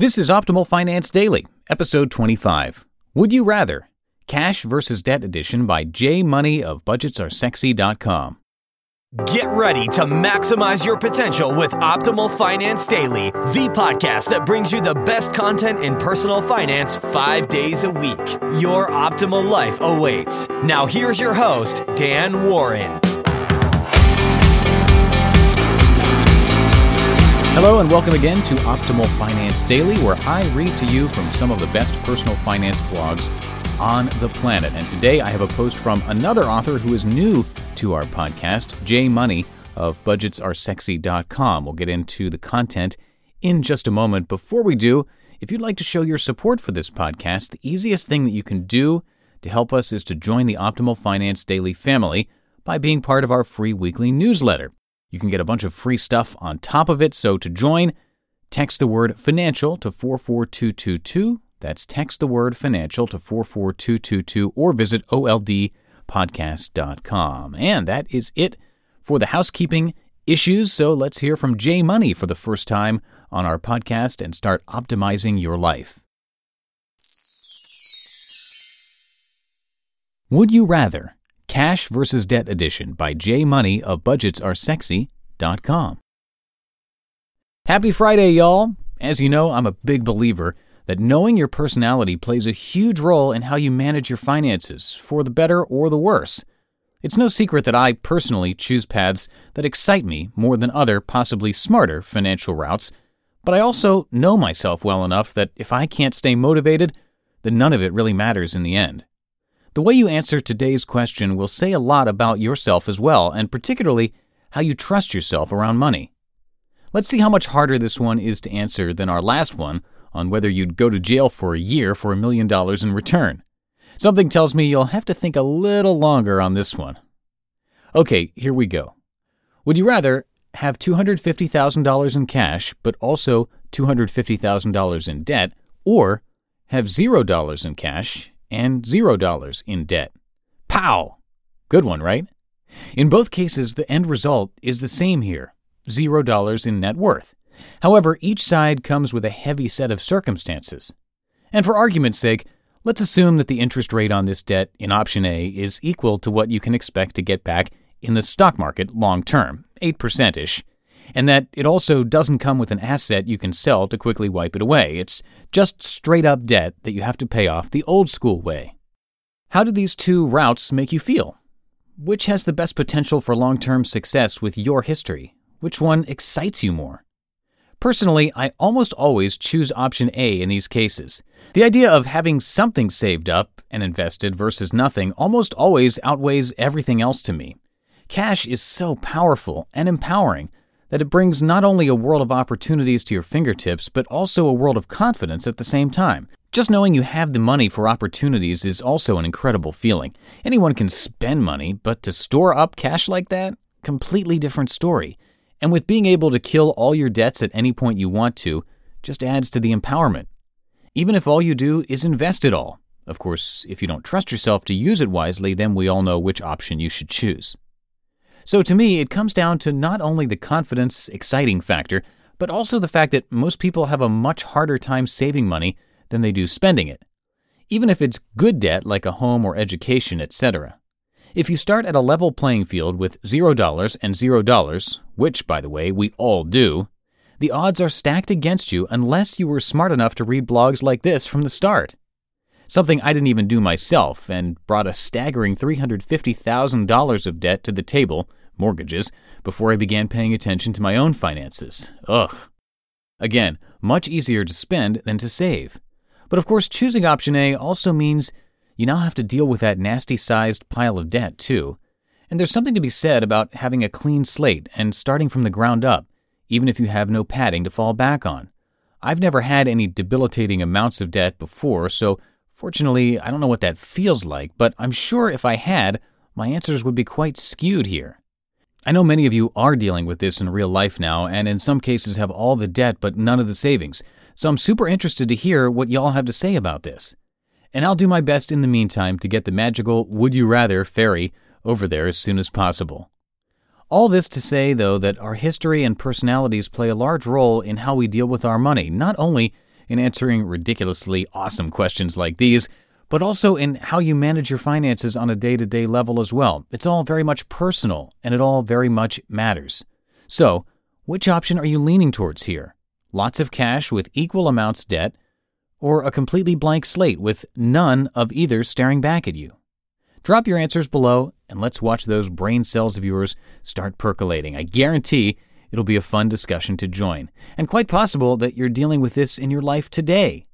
This is Optimal Finance Daily, episode 25. Would you rather? Cash versus Debt Edition by J Money of BudgetsAreSexy.com. Get ready to maximize your potential with Optimal Finance Daily, the podcast that brings you the best content in personal finance five days a week. Your optimal life awaits. Now, here's your host, Dan Warren. Hello, and welcome again to Optimal Finance Daily, where I read to you from some of the best personal finance blogs on the planet. And today I have a post from another author who is new to our podcast, J Money of BudgetsAreSexy.com. We'll get into the content in just a moment. Before we do, if you'd like to show your support for this podcast, the easiest thing that you can do to help us is to join the Optimal Finance Daily family by being part of our free weekly newsletter. You can get a bunch of free stuff on top of it. So to join, text the word financial to 44222. That's text the word financial to 44222 or visit oldpodcast.com. And that is it for the housekeeping issues. So let's hear from J Money for the first time on our podcast and start optimizing your life. Would you rather Cash versus Debt Edition by J Money of BudgetsAreSexy.com. Happy Friday, y'all! As you know, I'm a big believer that knowing your personality plays a huge role in how you manage your finances, for the better or the worse. It's no secret that I personally choose paths that excite me more than other, possibly smarter financial routes, but I also know myself well enough that if I can't stay motivated, then none of it really matters in the end. The way you answer today's question will say a lot about yourself as well, and particularly how you trust yourself around money. Let's see how much harder this one is to answer than our last one on whether you'd go to jail for a year for a million dollars in return. Something tells me you'll have to think a little longer on this one. Okay, here we go. Would you rather have $250,000 in cash, but also $250,000 in debt, or have $0 in cash and $0 in debt. Pow! Good one, right? In both cases, the end result is the same here $0 in net worth. However, each side comes with a heavy set of circumstances. And for argument's sake, let's assume that the interest rate on this debt in option A is equal to what you can expect to get back in the stock market long term, 8% ish, and that it also doesn't come with an asset you can sell to quickly wipe it away. It's just straight up debt that you have to pay off the old school way. How do these two routes make you feel? Which has the best potential for long term success with your history? Which one excites you more? Personally, I almost always choose option A in these cases. The idea of having something saved up and invested versus nothing almost always outweighs everything else to me. Cash is so powerful and empowering that it brings not only a world of opportunities to your fingertips, but also a world of confidence at the same time. Just knowing you have the money for opportunities is also an incredible feeling. Anyone can spend money, but to store up cash like that? Completely different story. And with being able to kill all your debts at any point you want to, just adds to the empowerment. Even if all you do is invest it all. Of course, if you don't trust yourself to use it wisely, then we all know which option you should choose. So to me, it comes down to not only the confidence, exciting factor, but also the fact that most people have a much harder time saving money than they do spending it. even if it's good debt like a home or education, etc. If you start at a level playing field with $0 and $0, which, by the way, we all do, the odds are stacked against you unless you were smart enough to read blogs like this from the start. Something I didn't even do myself and brought a staggering $350,000 of debt to the table, mortgages, before I began paying attention to my own finances. Ugh. Again, much easier to spend than to save. But of course, choosing option A also means you now have to deal with that nasty sized pile of debt, too. And there's something to be said about having a clean slate and starting from the ground up, even if you have no padding to fall back on. I've never had any debilitating amounts of debt before, so fortunately, I don't know what that feels like, but I'm sure if I had, my answers would be quite skewed here. I know many of you are dealing with this in real life now, and in some cases have all the debt but none of the savings, so I'm super interested to hear what y'all have to say about this. And I'll do my best in the meantime to get the magical Would You Rather fairy over there as soon as possible. All this to say, though, that our history and personalities play a large role in how we deal with our money, not only in answering ridiculously awesome questions like these, but also in how you manage your finances on a day to day level as well. It's all very much personal, and it all very much matters. So, which option are you leaning towards here? lots of cash with equal amounts debt, or a completely blank slate with none of either staring back at you? Drop your answers below and let's watch those brain cells of yours start percolating. I guarantee it'll be a fun discussion to join, and quite possible that you're dealing with this in your life today.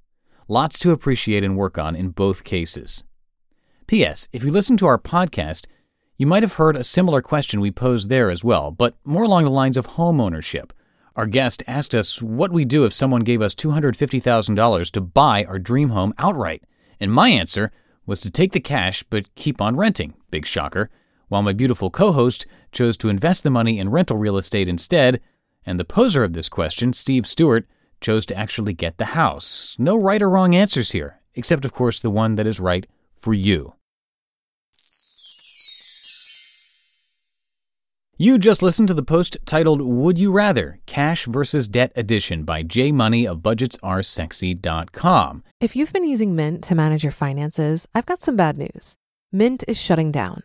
Lots to appreciate and work on in both cases. P.S. If you listen to our podcast, you might have heard a similar question we posed there as well, but more along the lines of home ownership. Our guest asked us what we do if someone gave us $250,000 to buy our dream home outright. And my answer was to take the cash but keep on renting. Big shocker. While my beautiful co host chose to invest the money in rental real estate instead. And the poser of this question, Steve Stewart, chose to actually get the house. No right or wrong answers here, except, of course, the one that is right for you. You just listened to the post titled Would You Rather Cash versus Debt Edition by J Money of BudgetsAreSexy.com. If you've been using Mint to manage your finances, I've got some bad news. Mint is shutting down.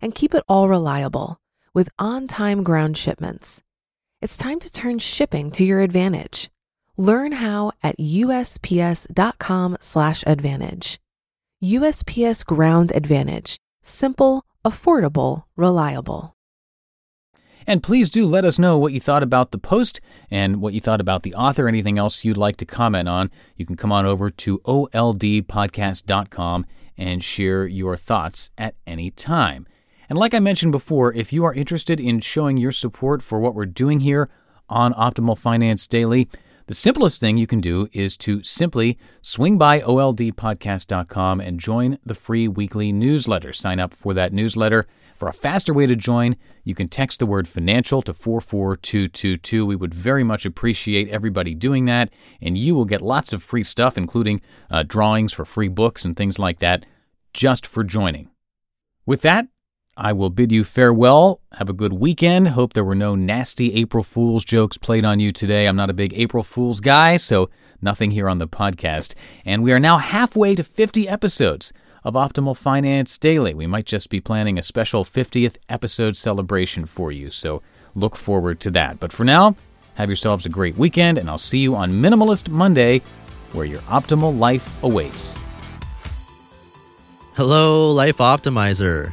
And keep it all reliable with on time ground shipments. It's time to turn shipping to your advantage. Learn how at usps.com/advantage. USPS Ground Advantage. Simple, affordable, reliable. And please do let us know what you thought about the post and what you thought about the author. Anything else you'd like to comment on, you can come on over to oldpodcast.com and share your thoughts at any time. And like I mentioned before, if you are interested in showing your support for what we're doing here on Optimal Finance Daily, the simplest thing you can do is to simply swing by oldpodcast.com and join the free weekly newsletter. Sign up for that newsletter. For a faster way to join, you can text the word financial to 44222. We would very much appreciate everybody doing that, and you will get lots of free stuff, including uh, drawings for free books and things like that, just for joining. With that, I will bid you farewell. Have a good weekend. Hope there were no nasty April Fool's jokes played on you today. I'm not a big April Fool's guy, so nothing here on the podcast. And we are now halfway to 50 episodes of Optimal Finance Daily. We might just be planning a special 50th episode celebration for you, so look forward to that. But for now, have yourselves a great weekend, and I'll see you on Minimalist Monday, where your optimal life awaits. Hello, Life Optimizer.